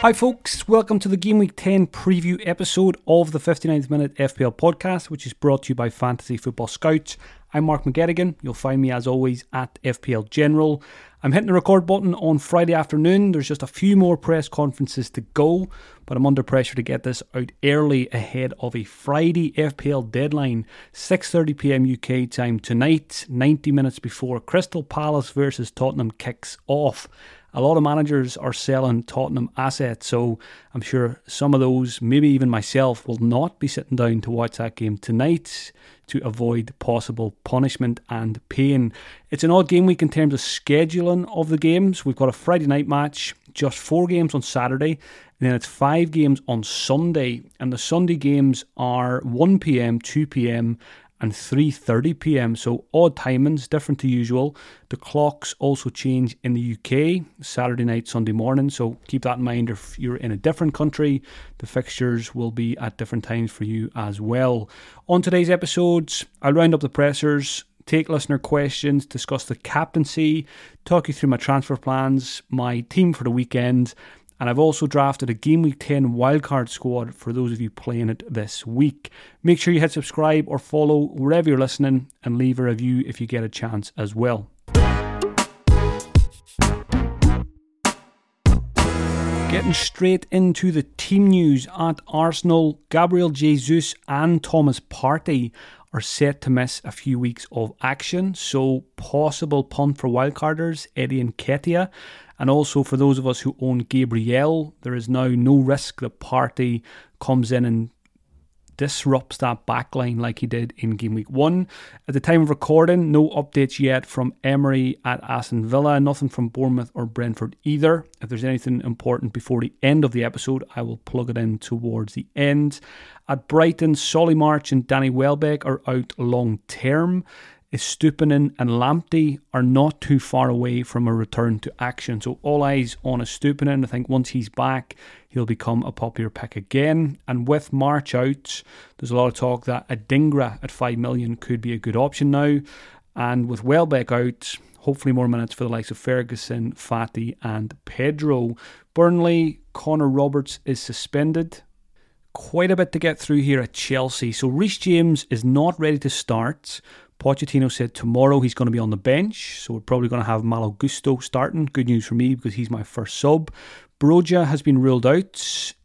Hi, folks. Welcome to the Game Week 10 preview episode of the 59th Minute FPL podcast, which is brought to you by Fantasy Football Scouts. I'm Mark McGettigan. You'll find me, as always, at FPL General. I'm hitting the record button on Friday afternoon. There's just a few more press conferences to go, but I'm under pressure to get this out early ahead of a Friday FPL deadline, 6:30 p.m. UK time tonight, 90 minutes before Crystal Palace versus Tottenham kicks off a lot of managers are selling Tottenham assets, so I'm sure some of those, maybe even myself, will not be sitting down to watch that game tonight to avoid possible punishment and pain. It's an odd game week in terms of scheduling of the games. We've got a Friday night match, just four games on Saturday, and then it's five games on Sunday. And the Sunday games are 1 pm, 2 pm, and 3:30 p.m. So odd timings, different to usual. The clocks also change in the UK, Saturday night, Sunday morning. So keep that in mind if you're in a different country, the fixtures will be at different times for you as well. On today's episodes, I'll round up the pressers, take listener questions, discuss the captaincy, talk you through my transfer plans, my team for the weekend, and I've also drafted a Game Week 10 wildcard squad for those of you playing it this week. Make sure you hit subscribe or follow wherever you're listening and leave a review if you get a chance as well. Getting straight into the team news at Arsenal, Gabriel Jesus and Thomas Partey are set to miss a few weeks of action, so possible punt for wildcarders Eddie Nketiah and also for those of us who own Gabriel, there is now no risk that Partey comes in and disrupts that backline like he did in game week one. At the time of recording, no updates yet from Emery at Aston Villa, nothing from Bournemouth or Brentford either. If there's anything important before the end of the episode, I will plug it in towards the end. At Brighton, Solly March and Danny Welbeck are out long term. Estupinan and Lamptey are not too far away from a return to action. So all eyes on Estupinan. And I think once he's back, he'll become a popular pick again. And with March out, there's a lot of talk that Adingra at 5 million could be a good option now. And with Welbeck out, hopefully more minutes for the likes of Ferguson, Fati, and Pedro. Burnley, Connor Roberts is suspended. Quite a bit to get through here at Chelsea. So Reece James is not ready to start, Pochettino said tomorrow he's going to be on the bench, so we're probably going to have Malo Gusto starting. Good news for me because he's my first sub. Broja has been ruled out.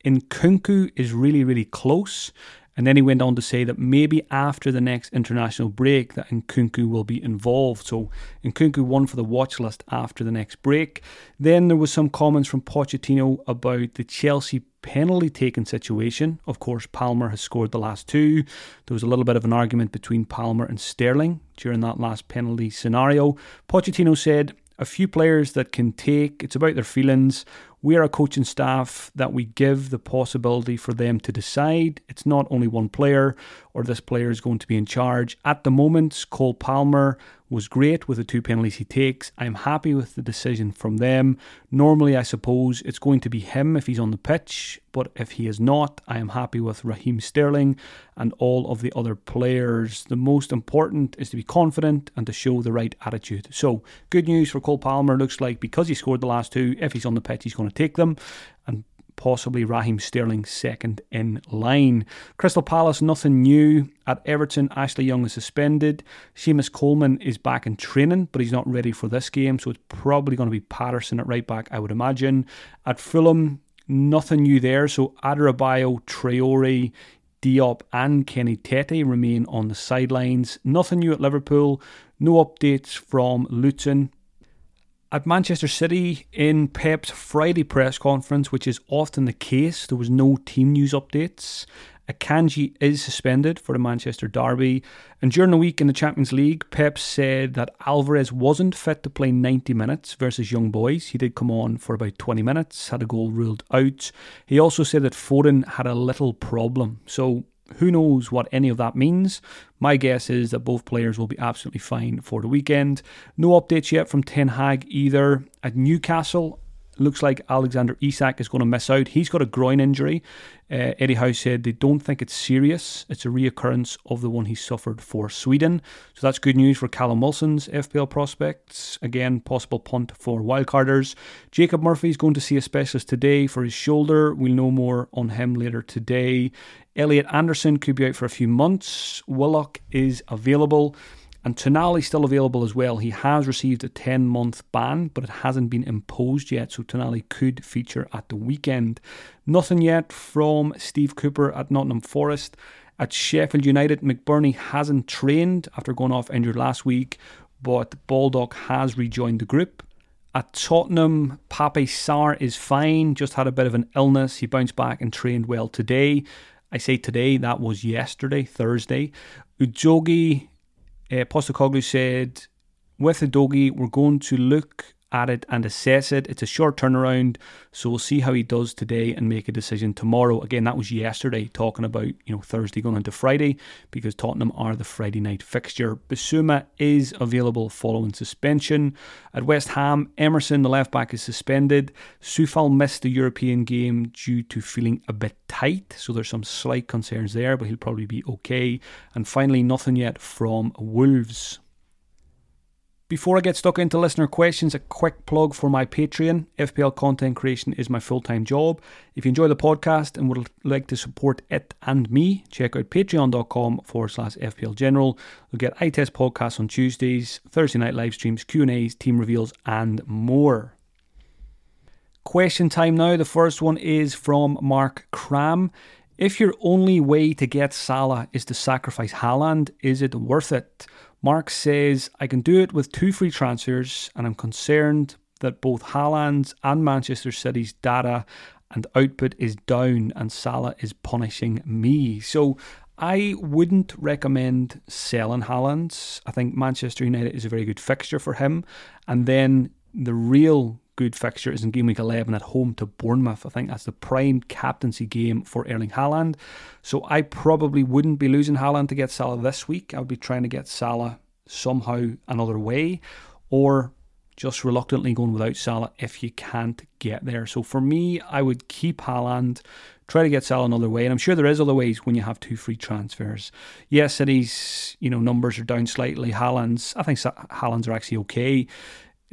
Nkunku is really, really close. And then he went on to say that maybe after the next international break that Nkunku will be involved. So Nkunku won for the watch list after the next break. Then there was some comments from Pochettino about the Chelsea penalty taking situation. Of course, Palmer has scored the last two. There was a little bit of an argument between Palmer and Sterling during that last penalty scenario. Pochettino said, a few players that can take, it's about their feelings. We are a coaching staff that we give the possibility for them to decide. It's not only one player. Or this player is going to be in charge. At the moment, Cole Palmer was great with the two penalties he takes. I'm happy with the decision from them. Normally, I suppose it's going to be him if he's on the pitch, but if he is not, I am happy with Raheem Sterling and all of the other players. The most important is to be confident and to show the right attitude. So, good news for Cole Palmer. Looks like because he scored the last two, if he's on the pitch, he's going to take them. And possibly Raheem Sterling second in line. Crystal Palace, nothing new. At Everton, Ashley Young is suspended. Seamus Coleman is back in training, but he's not ready for this game, so it's probably going to be Patterson at right back, I would imagine. At Fulham, nothing new there. So Adarabioyo, Traore, Diop, and Kenny Tete remain on the sidelines. Nothing new at Liverpool. No updates from Luton. At Manchester City, in Pep's Friday press conference, which is often the case, there was no team news updates. Akanji is suspended for the Manchester Derby. And during the week in the Champions League, Pep said that Alvarez wasn't fit to play 90 minutes versus Young Boys. He did come on for about 20 minutes, had a goal ruled out. He also said that Foden had a little problem. So who knows what any of that means? My guess is that both players will be absolutely fine for the weekend. No updates yet from Ten Hag either. At Newcastle, looks like Alexander Isak is going to miss out. He's got a groin injury. Uh, Eddie Howe said they don't think it's serious. It's a reoccurrence of the one he suffered for Sweden. So that's good news for Callum Wilson's FPL prospects. Again, possible punt for wildcarders. Jacob Murphy is going to see a specialist today for his shoulder. We'll know more on him later today. Elliot Anderson could be out for a few months. Willock is available. And Tonali still available as well. He has received a 10 month ban, but it hasn't been imposed yet, so Tonali could feature at the weekend. Nothing yet from Steve Cooper at Nottingham Forest. At Sheffield United, McBurnie hasn't trained after going off injured last week, but Baldock has rejoined the group. At Tottenham, Pape Sarr is fine, just had a bit of an illness. He bounced back and trained well today. I say today, that was yesterday, Thursday. Udogie uh, Postecoglou said, with Udogie, we're going to look at it and assess it. It's a short turnaround, so we'll see how he does today and make a decision tomorrow. Again, that was yesterday, talking about you know Thursday going into Friday because Tottenham are the Friday night fixture. Bissouma is available following suspension. At West Ham, Emerson, the left back, is suspended. Coufal missed the European game due to feeling a bit tight, so there's some slight concerns there, but he'll probably be okay. And finally, nothing yet from Wolves. Before I get stuck into listener questions, a quick plug for my Patreon. FPL content creation is my full time job. If you enjoy the podcast and would like to support it and me, check out patreon.com forward slash FPL General. You'll get eye test podcasts on Tuesdays, Thursday night live streams, Q&As, team reveals, and more. Question time now. The first one is from Mark Cram. If your only way to get Salah is to sacrifice Haaland, is it worth it? Mark says, I can do it with two free transfers, and I'm concerned that both Haaland's and Manchester City's data and output is down, and Salah is punishing me. So I wouldn't recommend selling Haaland. I think Manchester United is a very good fixture for him. And then the real good fixture is in game week 11 at home to Bournemouth. I think that's the prime captaincy game for Erling Haaland. So I probably wouldn't be losing Haaland to get Salah this week. I would be trying to get Salah somehow another way or just reluctantly going without Salah if you can't get there. So for me, I would keep Haaland, try to get Salah another way. And I'm sure there is other ways when you have two free transfers. Yes, City's you know numbers are down slightly. Haaland's I think Haaland's are actually okay.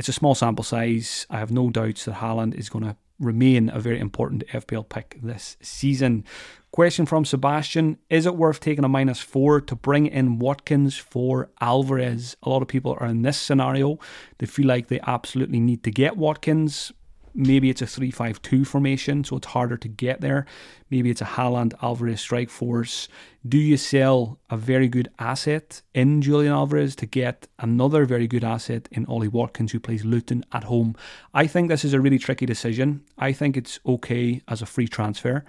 It's a small sample size. I have no doubts that Haaland is going to remain a very important FPL pick this season. Question from Sebastian Is it worth taking a minus four to bring in Watkins for Alvarez? A lot of people are in this scenario. They feel like they absolutely need to get Watkins. Maybe it's a 3 5 2 formation, so it's harder to get there. Maybe it's a Haaland Alvarez strike force. Do you sell a very good asset in Julian Alvarez to get another very good asset in Ollie Watkins, who plays Luton at home? I think this is a really tricky decision. I think it's okay as a free transfer,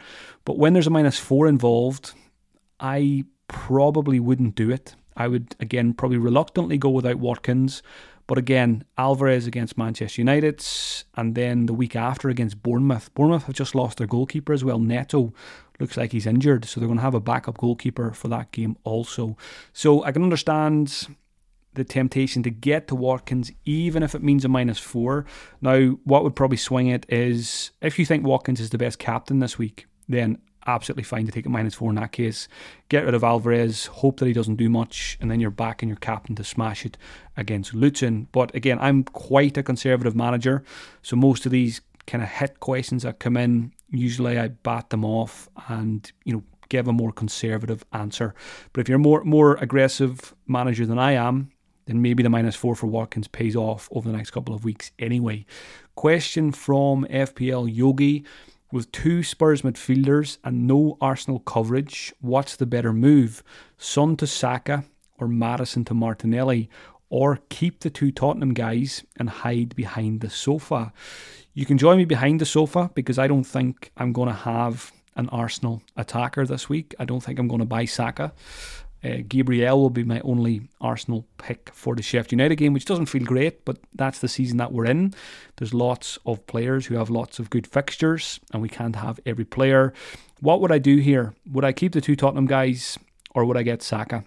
but when there's a minus four involved, I probably wouldn't do it. I would, again, probably reluctantly go without Watkins. But again, Alvarez against Manchester United, and then the week after against Bournemouth. Bournemouth have just lost their goalkeeper as well. Neto looks like he's injured. So they're going to have a backup goalkeeper for that game also. So I can understand the temptation to get to Watkins, even if it means a minus four. Now, what would probably swing it is if you think Watkins is the best captain this week, then absolutely fine to take a minus four in that case. Get rid of Alvarez, hope that he doesn't do much, and then you're back in your captain to smash it against Luton. But again, I'm quite a conservative manager, so most of these kind of hit questions that come in, usually I bat them off and you know give a more conservative answer. But if you're more more aggressive manager than I am, then maybe the minus four for Watkins pays off over the next couple of weeks anyway. Question from FPL Yogi. With two Spurs midfielders and no Arsenal coverage, what's the better move? Son to Saka or Maddison to Martinelli? Or keep the two Tottenham guys and hide behind the sofa? You can join me behind the sofa because I don't think I'm going to have an Arsenal attacker this week. I don't think I'm going to buy Saka. Uh, Gabriel will be my only Arsenal pick for the Sheffield United game, which doesn't feel great, but that's the season that we're in. There's lots of players who have lots of good fixtures, and we can't have every player. What would I do here? Would I keep the two Tottenham guys, or would I get Saka?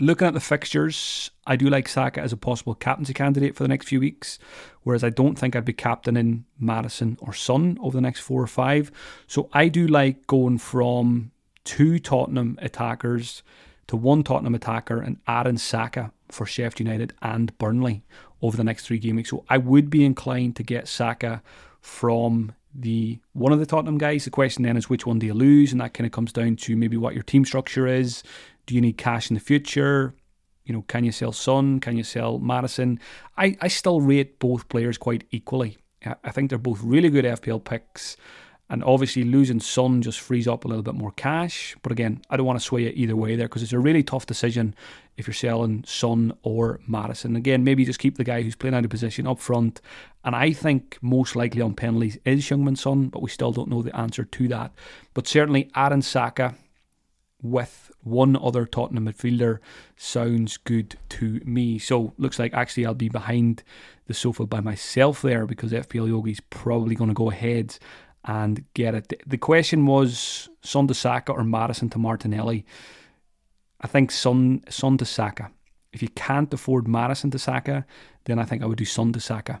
Looking at the fixtures, I do like Saka as a possible captaincy candidate for the next few weeks, whereas I don't think I'd be captaining Maddison or Son over the next four or five. So I do like going from two Tottenham attackers to one Tottenham attacker and Aaron Saka for Sheffield United and Burnley over the next three game weeks. So I would be inclined to get Saka from the one of the Tottenham guys. The question then is which one do you lose, and that kind of comes down to maybe what your team structure is. Do you need cash in the future? You know, can you sell Son? Can you sell Maddison? I, I still rate both players quite equally. I think they're both really good FPL picks. And obviously, losing Son just frees up a little bit more cash. But again, I don't want to sway it either way there because it's a really tough decision if you're selling Son or Maddison. Again, maybe just keep the guy who's playing out of position up front. And I think most likely on penalties is Heung-min Son, but we still don't know the answer to that. But certainly, Aaron Saka with one other Tottenham midfielder sounds good to me. So looks like actually I'll be behind the sofa by myself there because FPL Yogi's probably going to go ahead and get it. The question was Son to Saka or Maddison to Martinelli. I think Son Son to Saka. If you can't afford Maddison to Saka, then I think I would do Son to Saka.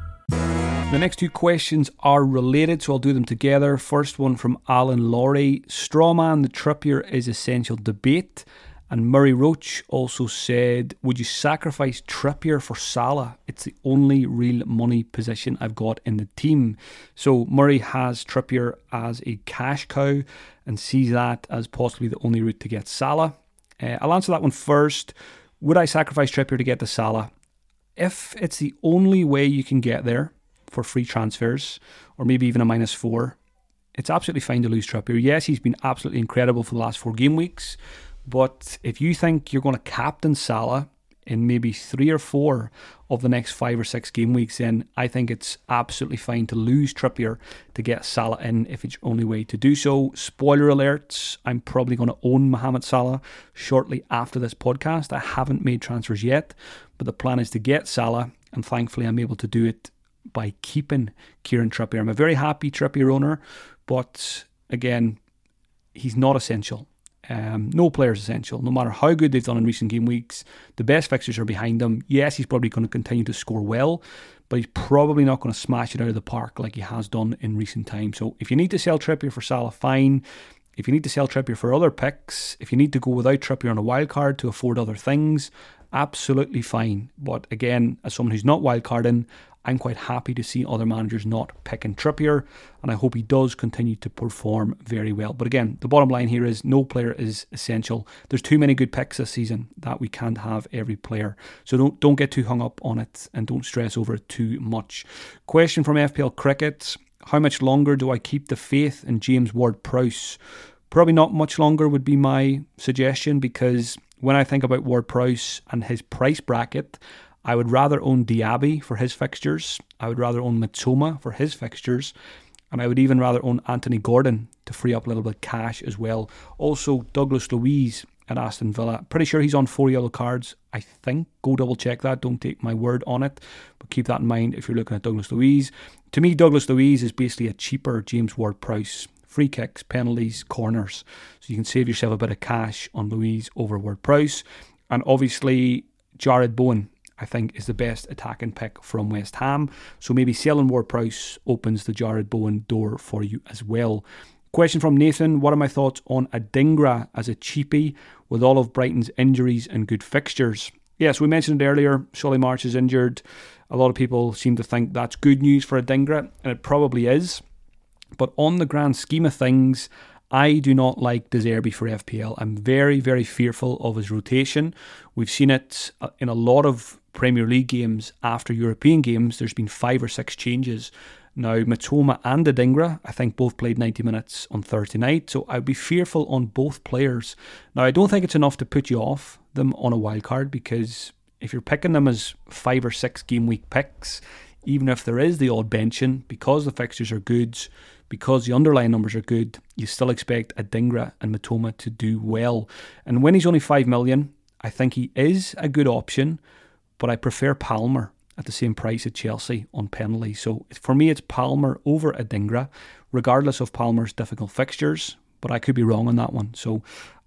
The next two questions are related, so I'll do them together. First one from Alan Laurie. Strawman, the Trippier is essential debate. And Murray Roach also said, Would you sacrifice Trippier for Salah? It's the only real money position I've got in the team. So Murray has Trippier as a cash cow and sees that as possibly the only route to get Salah. Uh, I'll answer that one first. Would I sacrifice Trippier to get to Salah? If it's the only way you can get there, for free transfers or maybe even a minus four, it's absolutely fine to lose Trippier. Yes, he's been absolutely incredible for the last four game weeks, but if you think you're going to captain Salah in maybe three or four of the next five or six game weeks, then I think it's absolutely fine to lose Trippier to get Salah in if it's only way to do so. Spoiler alerts, I'm probably going to own Mohamed Salah shortly after this podcast. I haven't made transfers yet, but the plan is to get Salah, and thankfully I'm able to do it by keeping Kieran Trippier. I'm a very happy Trippier owner, but again, he's not essential. Um, no player is essential, no matter how good they've done in recent game weeks. The best fixtures are behind them. Yes, he's probably going to continue to score well, but he's probably not going to smash it out of the park like he has done in recent times. So if you need to sell Trippier for Salah, fine. If you need to sell Trippier for other picks, if you need to go without Trippier on a wild card to afford other things, absolutely fine. But again, as someone who's not wildcarding, I'm quite happy to see other managers not picking Trippier, and I hope he does continue to perform very well. But again, the bottom line here is no player is essential. There's too many good picks this season that we can't have every player. So don't don't get too hung up on it and don't stress over it too much. Question from FPL Cricket: How much longer do I keep the faith in James Ward-Prowse? Probably not much longer would be my suggestion because when I think about Ward-Prowse and his price bracket, I would rather own Diaby for his fixtures. I would rather own Mitoma for his fixtures. And I would even rather own Anthony Gordon to free up a little bit of cash as well. Also, Douglas Luiz at Aston Villa. Pretty sure he's on four yellow cards. I think. Go double check that. Don't take my word on it. But keep that in mind if you're looking at Douglas Luiz. To me, Douglas Luiz is basically a cheaper James Ward Prowse. Free kicks, penalties, corners. So you can save yourself a bit of cash on Luiz over Ward Prowse. And obviously, Jarrod Bowen I think, is the best attacking pick from West Ham. So maybe selling Ward Prowse opens the Jarrod Bowen door for you as well. Question from Nathan What are my thoughts on Adingra as a cheapie with all of Brighton's injuries and good fixtures? Yes, we mentioned it earlier. Solly March is injured. A lot of people seem to think that's good news for Adingra, and it probably is. But on the grand scheme of things, I do not like De Zerbi for FPL. I'm very, very fearful of his rotation. We've seen it uh, in a lot of Premier League games after European games, there's been five or six changes. Now, Mitoma and Adingra, I think both played 90 minutes on Thursday night, so I'd be fearful on both players. Now, I don't think it's enough to put you off them on a wild card because if you're picking them as five or six game week picks, even if there is the odd benching, because the fixtures are good, because the underlying numbers are good, you still expect Adingra and Mitoma to do well. And when he's only 5 million, I think he is a good option but I prefer Palmer at the same price at Chelsea on penalty. So for me, it's Palmer over Adingra, regardless of Palmer's difficult fixtures. But I could be wrong on that one. So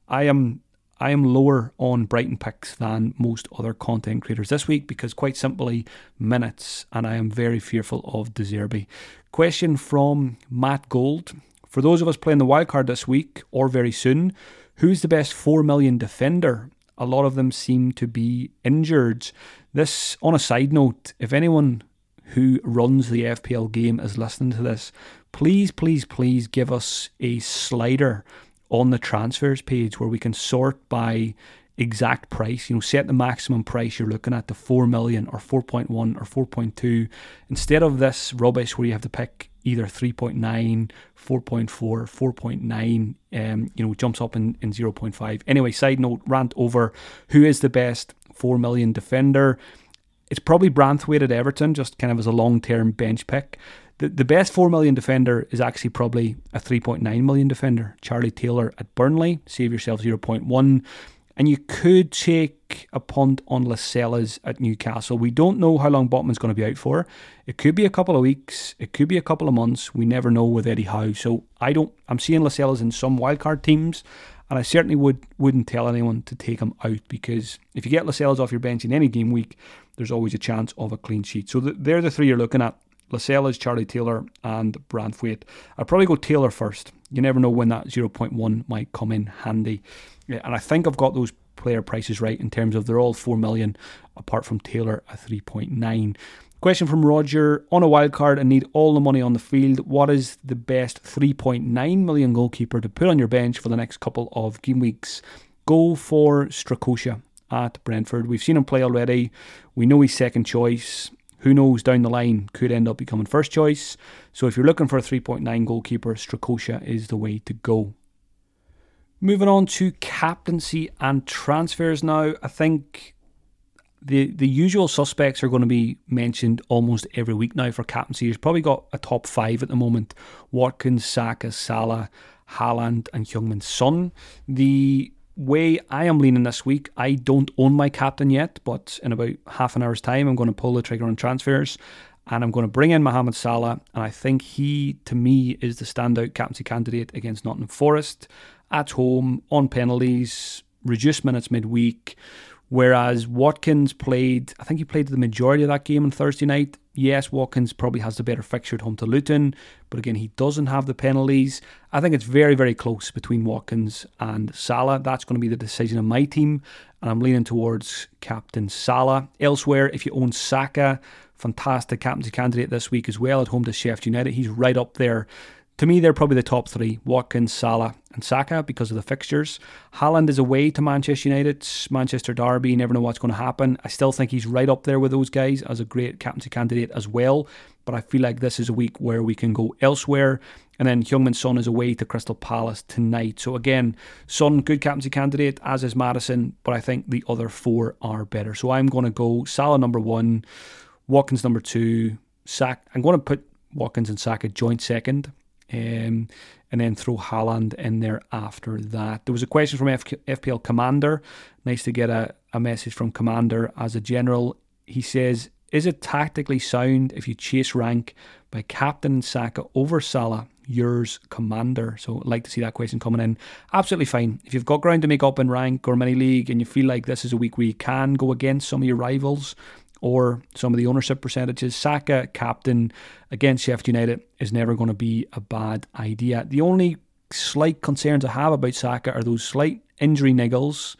I am I am lower on Brighton picks than most other content creators this week because quite simply minutes, and I am very fearful of De Zerbi. Question from Matt Gold. For those of us playing the wildcard this week or very soon, who's the best 4 million defender? A lot of them seem to be injured. This, on a side note, if anyone who runs the FPL game is listening to this, please, please, please give us a slider on the transfers page where we can sort by exact price. You know, set the maximum price you're looking at, the 4 million or 4.1 or 4.2, instead of this rubbish where you have to pick either 3.9, 4.4, 4.9, um, you know, jumps up in, in 0.5. Anyway, side note, rant over who is the best 4 million defender. It's probably Branthwaite at Everton, just kind of as a long term bench pick. The, the best 4 million defender is actually probably a 3.9 million defender. Charlie Taylor at Burnley, save yourself 0.1. And you could take a punt on Lascelles at Newcastle. We don't know how long Botman's going to be out for. It could be a couple of weeks. It could be a couple of months. We never know with Eddie Howe. So I don't. I'm seeing Lascelles in some wildcard teams. And I certainly would wouldn't tell anyone to take him out because if you get Lascelles off your bench in any game week, there's always a chance of a clean sheet. So they're the three you're looking at: Lascelles, is Charlie Taylor, and Branthwaite. I'd probably go Taylor first. You never know when that 0.1 might come in handy. Yeah, and I think I've got those player prices right in terms of they're all 4 million apart from Taylor at 3.9. Question from Roger on a wild card and need all the money on the field. What is the best 3.9 million goalkeeper to put on your bench for the next couple of game weeks? Go for Strakosha at Brentford. We've seen him play already. We know he's second choice. Who knows down the line could end up becoming first choice. So if you're looking for a 3.9 goalkeeper, Strakosha is the way to go. Moving on to captaincy and transfers now. I think the the usual suspects are going to be mentioned almost every week now for captaincy. He's probably got a top five at the moment: Watkins, Saka, Salah, Haaland, and Heung-min Son. The way I am leaning this week, I don't own my captain yet, but in about half an hour's time, I'm going to pull the trigger on transfers and I'm going to bring in Mohamed Salah. And I think he, to me, is the standout captaincy candidate against Nottingham Forest at home on penalties, reduced minutes midweek. Whereas Watkins played, I think he played the majority of that game on Thursday night. Yes, Watkins probably has the better fixture at home to Luton, but again, he doesn't have the penalties. I think it's very, very close between Watkins and Salah. That's going to be the decision of my team, and I'm leaning towards Captain Salah. Elsewhere, if you own Saka, fantastic captaincy candidate this week as well at home to Sheffield United. He's right up there to me, they're probably the top three Watkins, Salah, and Saka because of the fixtures. Haaland is away to Manchester United, Manchester Derby. You never know what's going to happen. I still think he's right up there with those guys as a great captaincy candidate as well. But I feel like this is a week where we can go elsewhere. And then Heung-min Son is away to Crystal Palace tonight. So again, Son, good captaincy candidate, as is Maddison, But I think the other four are better. So I'm going to go Salah number one, Watkins number two, Sack. I'm going to put Watkins and Saka joint second um, and then throw Haaland in there after that. There was a question from F- FPL Commander. Nice to get a, a message from Commander as a general. He says, Is it tactically sound if you chase rank by captain Saka over Salah? Yours, Commander. So I'd like to see that question coming in. Absolutely fine. If you've got ground to make up in rank or mini league and you feel like this is a week where you can go against some of your rivals, or some of the ownership percentages. Saka, captain against Sheffield United, is never going to be a bad idea. The only slight concerns I have about Saka are those slight injury niggles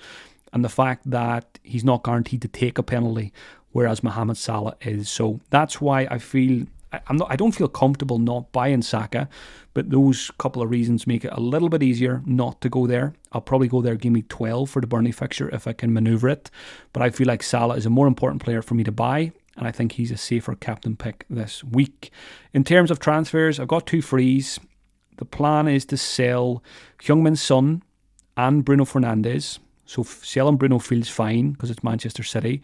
and the fact that he's not guaranteed to take a penalty, whereas Mohamed Salah is. So that's why I feel I'm not. I don't feel comfortable not buying Saka, but those couple of reasons make it a little bit easier not to go there. I'll probably go there Give me 12 for the Burnley fixture if I can manoeuvre it. But I feel like Salah is a more important player for me to buy, and I think he's a safer captain pick this week. In terms of transfers, I've got two frees. The plan is to sell Heung-min Son and Bruno Fernandes. So selling Bruno feels fine because it's Manchester City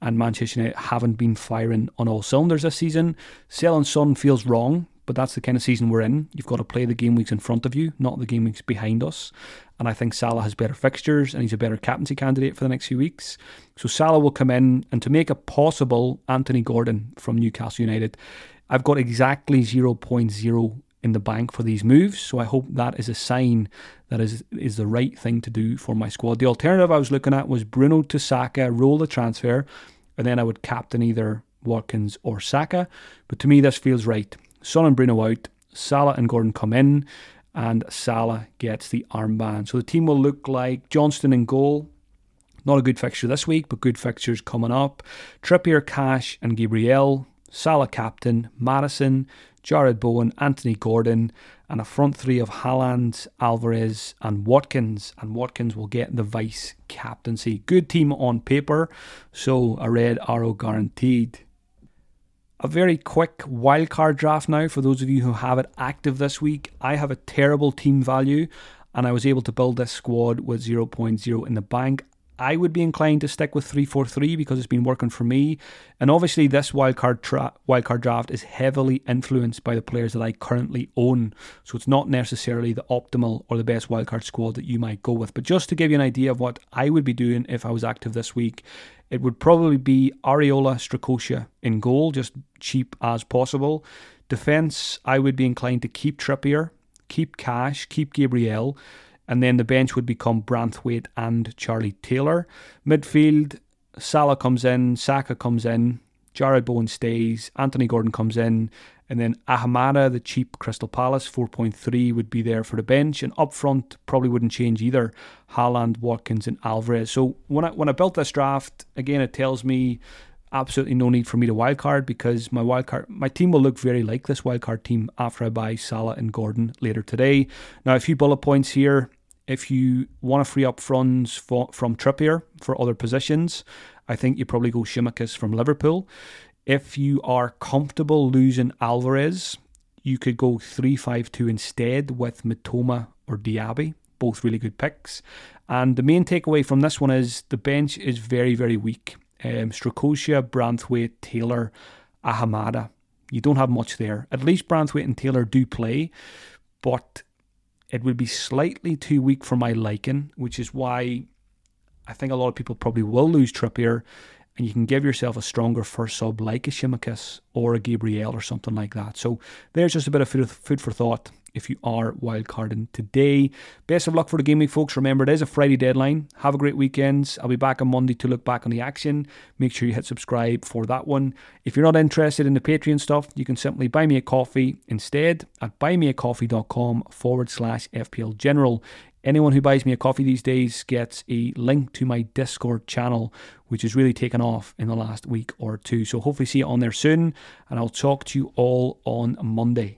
and Manchester United haven't been firing on all cylinders this season. Selling Son feels wrong, but that's the kind of season we're in. You've got to play the game weeks in front of you, not the game weeks behind us. And I think Salah has better fixtures and he's a better captaincy candidate for the next few weeks. So Salah will come in and to make a possible Anthony Gordon from Newcastle United, I've got exactly 0.0 in the bank for these moves. So I hope that is a sign that is is the right thing to do for my squad. The alternative I was looking at was Bruno to Saka, roll the transfer, and then I would captain either Watkins or Saka. But to me, this feels right. Son and Bruno out, Salah and Gordon come in, and Salah gets the armband. So the team will look like Johnston in goal. Not a good fixture this week, but good fixtures coming up. Trippier, Cash, and Gabriel. Salah captain, Maddison, Jarrod Bowen, Anthony Gordon, and a front three of Haaland, Alvarez, and Watkins. And Watkins will get the vice captaincy. Good team on paper, so a red arrow guaranteed. A very quick wildcard draft now for those of you who have it active this week. I have a terrible team value and I was able to build this squad with 0.0 in the bank. I would be inclined to stick with 343 because it's been working for me. And obviously, this wildcard, tra- wildcard draft is heavily influenced by the players that I currently own. So it's not necessarily the optimal or the best wildcard squad that you might go with. But just to give you an idea of what I would be doing if I was active this week, it would probably be Areola Strakosha in goal, just cheap as possible. Defence, I would be inclined to keep Trippier, keep Cash, keep Gabriel and then the bench would become Branthwaite and Charlie Taylor. Midfield, Salah comes in, Saka comes in, Jarrod Bowen stays, Anthony Gordon comes in, and then Ahamada, the cheap Crystal Palace, 4.3 would be there for the bench. And up front, probably wouldn't change either. Haaland, Watkins, and Alvarez. So when I when I built this draft, again, it tells me absolutely no need for me to wildcard because my wildcard my team will look very like this wildcard team after I buy Salah and Gordon later today. Now a few bullet points here if you want to free up funds for, from Trippier for other positions, I think you probably go Tsimikas from Liverpool. If you are comfortable losing Alvarez, you could go 3 5 2 instead with Mitoma or Diaby. Both really good picks. And the main takeaway from this one is the bench is very, very weak. Um, Strakosha, Branthwaite, Taylor, Ahamada. You don't have much there. At least Branthwaite and Taylor do play, but it would be slightly too weak for my liking, which is why I think a lot of people probably will lose Trippier, and you can give yourself a stronger first sub like a Tsimikas or a Gabriel or something like that. So there's just a bit of food, food for thought if you are wildcarding today. Best of luck for the game week, folks. Remember, it is a Friday deadline. Have a great weekend. I'll be back on Monday to look back on the action. Make sure you hit subscribe for that one. If you're not interested in the Patreon stuff, you can simply buy me a coffee instead at buymeacoffee.com forward slash FPL General. Anyone who buys me a coffee these days gets a link to my Discord channel, which has really taken off in the last week or two. So hopefully see you on there soon, and I'll talk to you all on Monday.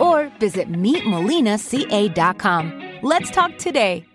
or visit meetmolinaca.com. Let's talk today.